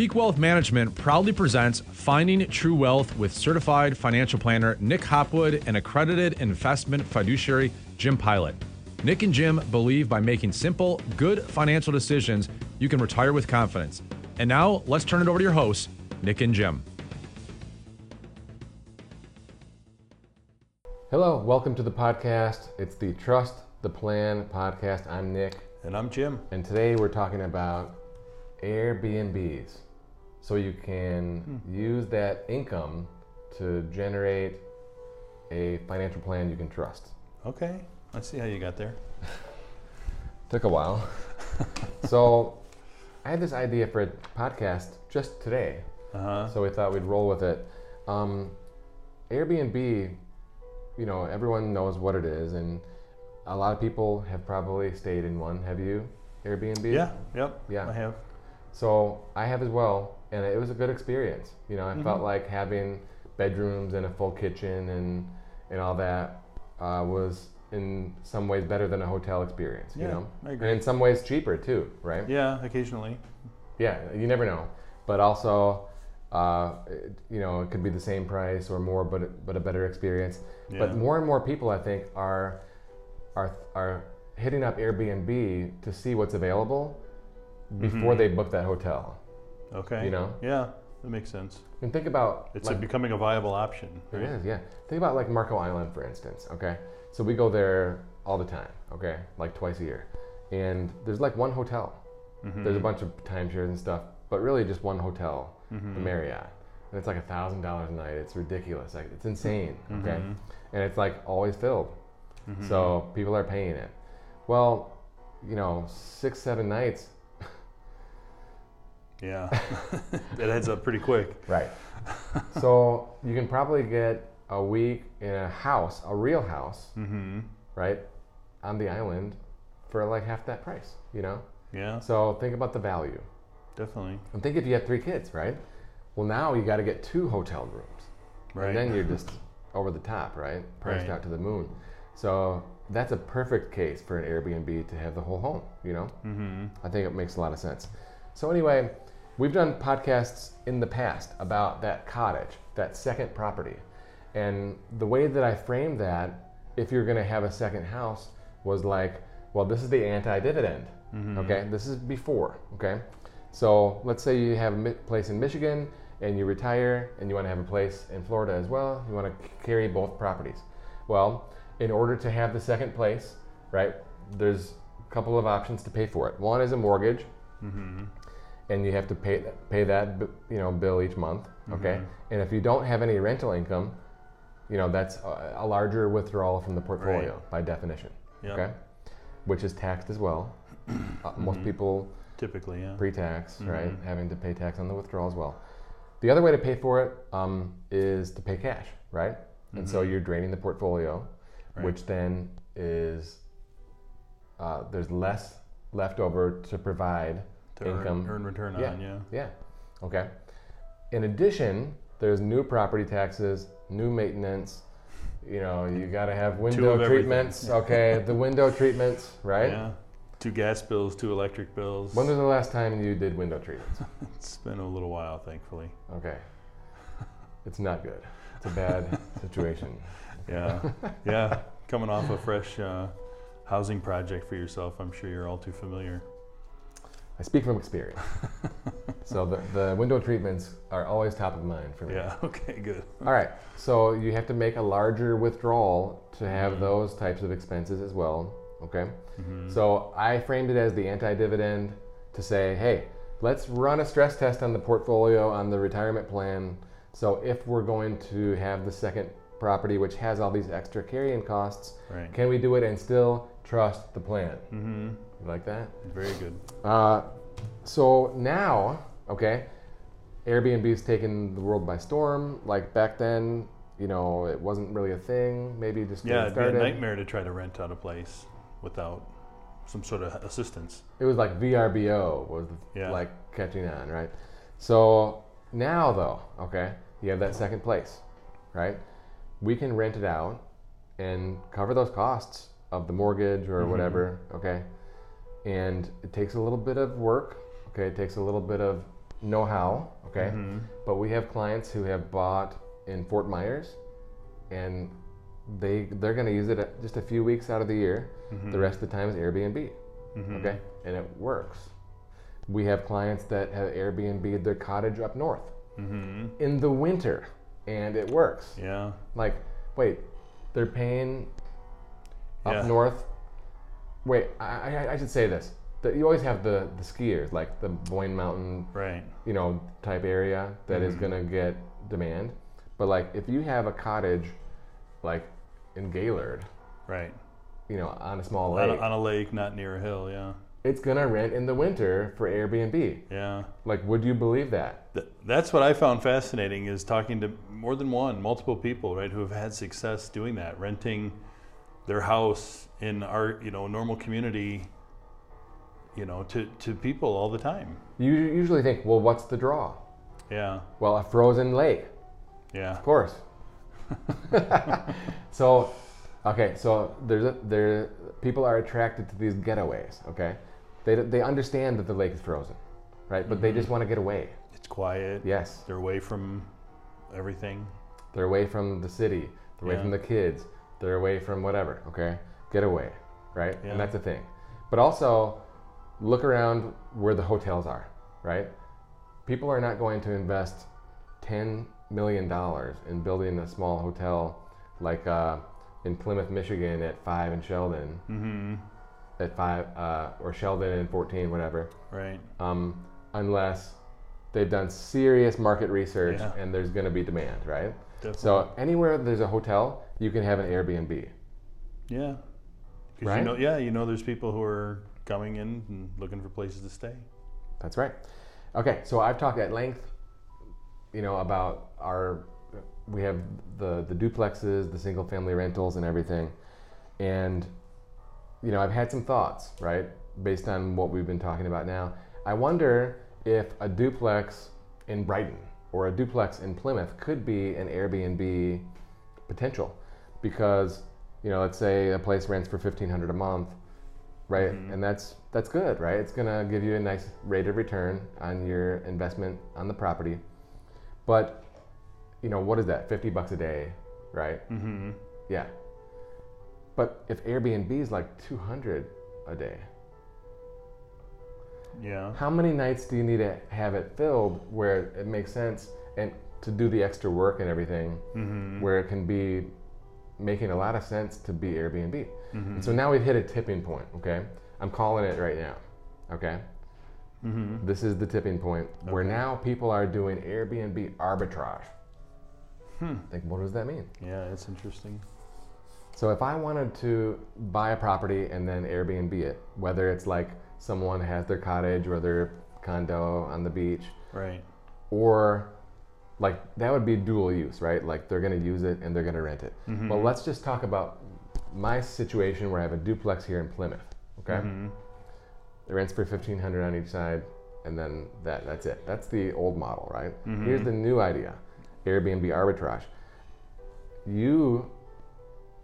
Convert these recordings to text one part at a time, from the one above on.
Peak Wealth Management proudly presents Finding True Wealth with certified financial planner Nick Hopwood and accredited investment fiduciary Jim Pilot. Nick and Jim believe by making simple, good financial decisions, you can retire with confidence. And now let's turn it over to your hosts, Nick and Jim. Hello, welcome to the podcast. It's the Trust the Plan podcast. I'm Nick, And I'm Jim. and today we're talking about Airbnbs. So you can use that income to generate a financial plan you can trust. Okay, let's see how you got there. Took a while. so I had this idea for a podcast just today. Uh huh. So we thought we'd roll with it. Um, Airbnb, you know, everyone knows what it is, and a lot of people have probably stayed in one. Have you? Airbnb? Yeah, yep. Yeah. I have. So I have as well, and it was a good experience. You know, I Mm-hmm. felt like having bedrooms and a full kitchen and and all that uh, was in some ways better than a hotel experience. You Yeah, know, I agree. and in some ways cheaper too, right? Yeah, occasionally. Yeah, you never know. But also, uh, it- you know, it could be the same price or more, but but a better experience. Yeah. But more and more people, I think, are are are hitting up Airbnb to see what's available before Mhm. they book that hotel. Okay. You know? Yeah, that makes sense. And think about It's like, a, becoming a viable option. it right? is, yeah. Think about like Marco Island, for instance. Okay, so we go there all the time. Okay, like twice a year, and there's like one hotel. Mhm. There's a bunch of timeshares and stuff, but really just one hotel, Mhm. the Marriott, and it's like a thousand dollars a night. It's ridiculous. Like it's insane. Okay, Mhm. and it's like always filled. Mhm. So people are paying it. Well, you know, six seven nights. Yeah, it adds up pretty quick. Right. so you can probably get a week in a house, a real house, Mm-hmm. right, on the island, for like half that price. You know. Yeah, So think about the value. definitely. And think if you have three kids, right? Well, now you got to get two hotel rooms. Right. And then you're just over the top, right? Priced Right. out to the moon. So that's a perfect case for an Airbnb to have the whole home, you know? Mm-hmm. I think it makes a lot of sense. So, anyway, we've done podcasts in the past about that cottage, that second property. And the way that I framed that, if you're going to have a second house, was like, well, this is the anti dividend. Okay, this is before. Okay, so let's say you have a place in Michigan and you retire and you want to have a place in Florida as well. You want to carry both properties. Well, in order to have the second place, right, there's a couple of options to pay for it. One is a mortgage, Mm-hmm. And you have to pay pay that you know bill each month. Okay, Mhm. and if you don't have any rental income, you know that's a, a larger withdrawal from the portfolio by definition. Yeah. Okay, which is taxed as well. Uh, most Mhm. people Typically, yeah. pre-tax, right? Mhm. Having to pay tax on the withdrawal as well. The other way to pay for it um, is to pay cash, right? And so Mhm. you're draining the portfolio, Right. which then is uh, there's less left over to provide to income. earn, return Yeah. on. Yeah. Yeah. Okay. In addition, there's new property taxes, new maintenance. You know, you got to have window treatments. Okay, the window treatments, right? Yeah. Two gas bills, two electric bills. When was the last time you did window treatments? it's been a little while, thankfully. Okay. It's not good. It's a bad situation. Yeah, yeah. Coming off a fresh uh, housing project for yourself, I'm sure you're all too familiar. I speak from experience. so the, the window treatments are always top of mind for me. Yeah. Okay. Good. All right. So you have to make a larger withdrawal to have Mhm. those types of expenses as well. Okay. Mhm. So I framed it as the anti dividend to say, hey, let's run a stress test on the portfolio on the retirement plan. So if we're going to have the second property, which has all these extra carrying costs, Right. can we do it and still trust the plan? Mm-hmm. You like that? Very good. Uh, so now, okay, Airbnb's taken the world by storm. Like back then, you know, it wasn't really a thing. Maybe just Yeah, it'd be a started. nightmare to try to rent out a place without some sort of assistance. It was like VRBO was Yeah. like catching on, right? So now, though, okay, you have that second place, right? We can rent it out and cover those costs of the mortgage or Mhm. whatever, okay? And it takes a little bit of work, okay? It takes a little bit of know how, okay? Mm-hmm. But we have clients who have bought in Fort Myers, and they they're going to use it just a few weeks out of the year. Mm-hmm. The rest of the time is Airbnb, okay? And it works. We have clients that have Airbnb their cottage up north Mm-hmm. in the winter, and it works. Yeah. Like, wait, they're paying up Yeah. north. Wait, I, I, I should say this. That you always have the, the skiers, like the Boyne Mountain, Right. you know, type area that is Mhm. gonna get demand. But like, if you have a cottage, like in Gaylord, Right. you know, on a small On a, lake, on a lake, not near a hill. Yeah. it's gonna rent in the winter for Airbnb. Yeah. Like, would you believe that? Th- That's what I found fascinating is talking to more than one, multiple people, right, who have had success doing that, renting their house in our, you know, normal community, you know, to, to people all the time. You usually think, well, what's the draw? Yeah. Well, a frozen lake. Yeah. Of course. so, okay, so there's a, there people are attracted to these getaways. Okay, they they understand that the lake is frozen, right? But they mm-hmm. just want to get away. It's quiet. Yes, They're away from everything. they're away from the city. They're away from the kids. They're away from whatever. Okay, get away, right? Yeah. And that's the thing. But also, look around where the hotels are, right? People are not going to invest ten million dollars in building a small hotel like uh, in Plymouth, Michigan, at five and Sheldon, Mm-hmm. at five uh, or Sheldon and fourteen, whatever, Right. um, unless they've done serious market research Yeah. and there's going to be demand, right? Definitely. So anywhere there's a hotel, you can have an Airbnb. yeah. Right? You know, yeah, you know, there's people who are coming in and looking for places to stay. That's right. Okay, so I've talked at length, you know, about our we have the the duplexes, the single family rentals, and everything, and you know, I've had some thoughts, right, based on what we've been talking about now. I wonder if a duplex in Brighton or a duplex in Plymouth could be an Airbnb potential, because you know, let's say a place rents for fifteen hundred a month, right? And that's that's good, right? It's gonna give you a nice rate of return on your investment on the property. But you know, what is that? Fifty bucks a day, right? Mm-hmm. Yeah. But if Airbnb is like two hundred a day, Yeah. how many nights do you need to have it filled where it makes sense and to do the extra work and everything, Mm-hmm. where it can be making a lot of sense to be Airbnb? Mm-hmm. So now we've hit a tipping point, okay? I'm calling it right now, okay? Mm-hmm. This is the tipping point where now people are doing Airbnb arbitrage. Hmm. Like, what does that mean? Yeah, it's interesting. So if I wanted to buy a property and then Airbnb it, whether it's like someone has their cottage or their condo on the beach, Right. or like that would be dual use, right? Like they're gonna use it and they're gonna rent it. Mhm. Well, let's just talk about my situation where I have a duplex here in Plymouth. Okay, Mhm. it rents for fifteen hundred on each side, and then that that's it. That's the old model, right? Mhm. Here's the new idea: Airbnb arbitrage. You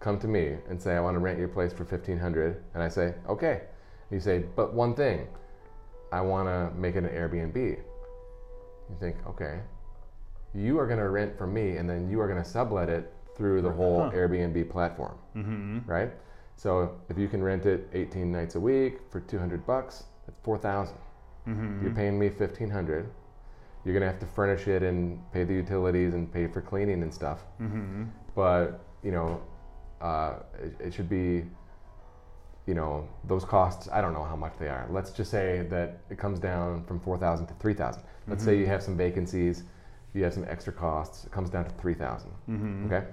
come to me and say, "I want to rent your place for fifteen hundred, and I say, "Okay." You say, "But one thing, I want to make it an Airbnb." You think, "Okay." You are going to rent from me, and then you are going to sublet it through the whole Huh. Airbnb platform Mm-hmm. right? So if you can rent it 18 nights a week for 200 bucks, that's 4,000. Mm-hmm. You're paying me 1,500. You're gonna have to furnish it and pay the utilities and pay for cleaning and stuff. Mm-hmm. But you know, uh, it, it should be, you know, those costs. I don't know how much they are. Let's just say that it comes down from 4,000 to 3,000. Let's say you have some vacancies, you have some extra costs. It comes down to 3,000. Mm-hmm. Okay.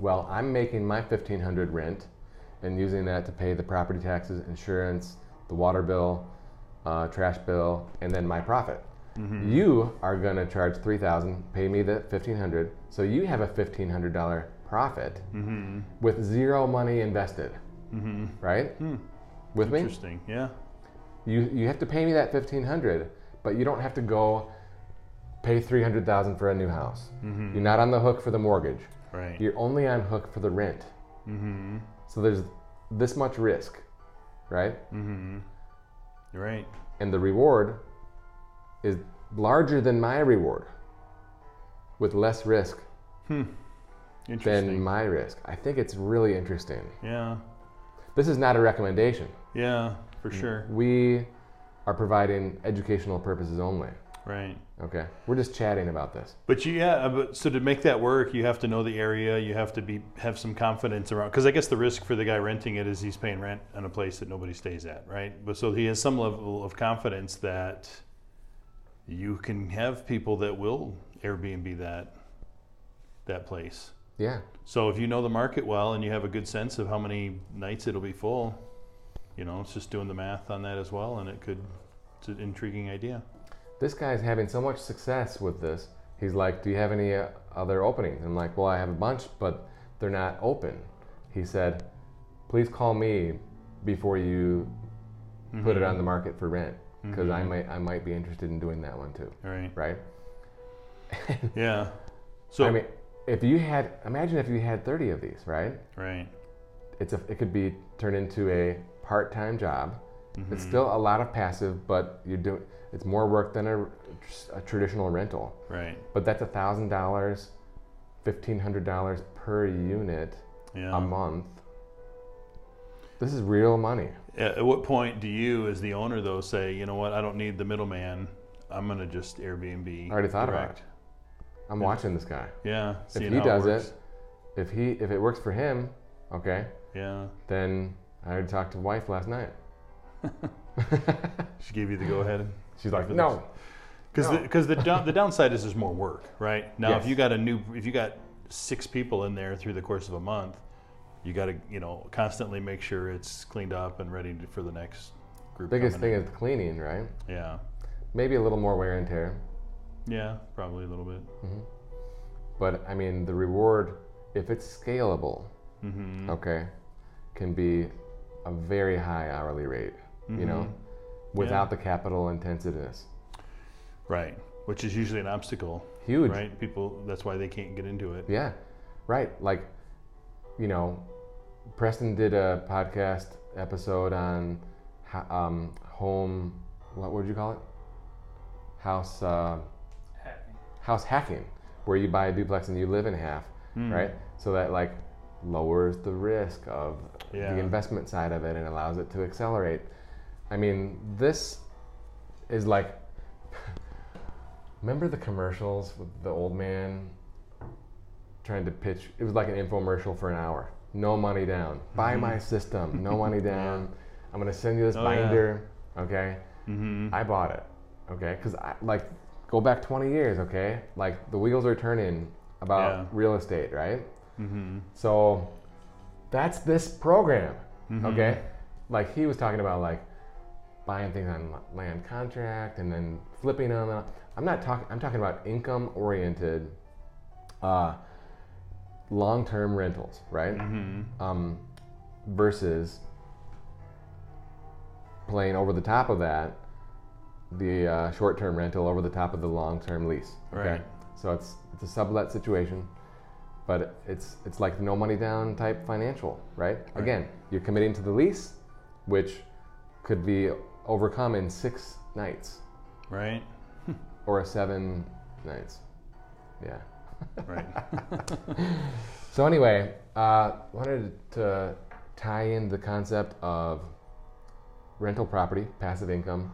Well, I'm making my fifteen hundred rent, and using that to pay the property taxes, insurance, the water bill, uh, trash bill, and then my profit. Mm-hmm. You are gonna charge three thousand, pay me the fifteen hundred, so you have a fifteen hundred dollar profit Mm-hmm. with zero money invested, Mm-hmm. right? Hmm. With me, Interesting. Yeah. you you have to pay me that fifteen hundred, but you don't have to go pay three hundred thousand for a new house. Mm-hmm. You're not on the hook for the mortgage. Right. You're only on hook for the rent. Mm-hmm. So there's this much risk, right? Mm-hmm. Right. And the reward is larger than my reward with less risk Interesting. than my risk. I think it's really interesting. yeah. This is not a recommendation. Yeah, for sure. We are providing educational purposes only. Right. Okay. We're just chatting about this. But you, yeah, uh, but so to make that work, you have to know the area. You have to be have some confidence around. Because I guess the risk for the guy renting it is he's paying rent on a place that nobody stays at, right? But so he has some level of confidence that you can have people that will Airbnb that that place. Yeah. So if you know the market well and you have a good sense of how many nights it'll be full, you know, it's just doing the math on that as well, and it could. It's an intriguing idea. This guy's having so much success with this. He's like, "Do you have any uh, other openings?" I'm like, "Well, I have a bunch, but they're not open." He said, "Please call me before you put it on the market for rent, because I might I might be interested in doing that one too." Right. Right? Yeah. So I mean, if you had imagine if you had 30 of these, right? right. It's a it could be turned into a part-time job. It's mm-hmm. still a lot of passive, but you do it's more work than a, a traditional rental. Right. But that's a thousand dollars, fifteen hundred dollars per unit Yeah. a month. This is real money. At at what point do you, as the owner, though, say, you know what, I don't need the middleman. I'm gonna just Airbnb. I already thought about direct. I'm watching this guy. Yeah. If he does works. it, if he if it works for him, okay, Yeah. then I already talked to wife last night. She gave you the go ahead. She's like, no, Because No. the, cause the, down, the downside is there's more work, right? Now, Yes. if you got a new, if you got six people in there through the course of a month, you got to, you know, constantly make sure it's cleaned up and ready to, for the next group. biggest thing coming is cleaning, right? Yeah. Maybe a little more wear and tear, Yeah, probably a little bit. but I mean the reward, if it's scalable, Mm-hmm. okay, can be a very high hourly rate. You know, without the capital intensiveness. Right. Which is usually an obstacle, Huge. right? People, that's why they can't get into it. Yeah, right. Like, you know, Preston did a podcast episode on um, home. What would you call it? House uh, house hacking, where you buy a duplex and you live in half, Hmm. right? So that like lowers the risk of Yeah. the investment side of it and allows it to accelerate. I mean, this is like. Remember the commercials with the old man trying to pitch? It was like an infomercial for an hour. No money down. Buy my system. No money down. I'm gonna send you this Mm-hmm. Oh, yeah. binder. Okay. Mm-hmm. I bought it. Okay. Because I like go back 20 years. Okay. Like the wheels are turning about Yeah. real estate, right? Mm-hmm. So that's this program. Mhm. Okay. Like he was talking about like buying things on land contract and then flipping them. I'm not talking. I'm talking about income oriented, uh, long term rentals, right? Mm-hmm. Um, versus playing over the top of that, the uh, short term rental over the top of the long term lease. Okay. Right. So it's it's a sublet situation, but it's it's like no money down type financial, right? Again, you're committing to the lease, which could be overcome in six nights Right. or a seven nights. Yeah. Right. So anyway, uh, wanted to tie in the concept of rental property, passive income,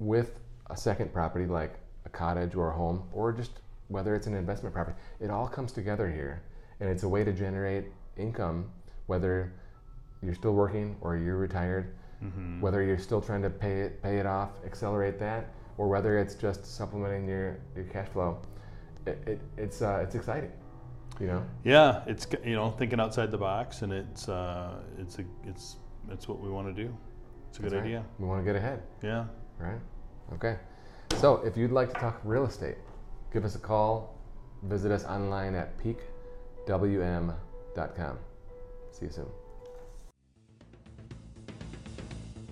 with a second property like a cottage or a home, or just whether it's an investment property. It all comes together here, and it's a way to generate income, whether you're still working or you're retired, mm-hmm. whether you're still trying to pay it pay it off, accelerate that, or whether it's just supplementing your, your cash flow. It, it, it's uh, it's exciting, you know. Yeah, it's you know thinking outside the box, and it's uh, it's a it's it's what we want to do. It's a good right. idea. We want to get ahead, Yeah. Right? Okay. So if you'd like to talk real estate, give us a call. Visit us online at peakwm.com. See you soon.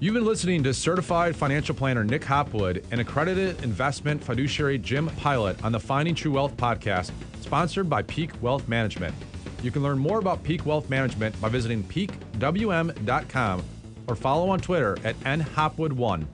You've been listening to certified financial planner Nick Hopwood and accredited investment fiduciary Jim Pilot on the Finding True Wealth podcast, sponsored by Peak Wealth Management. You can learn more about Peak Wealth Management by visiting peakwm.com or follow on Twitter at nhopwood1.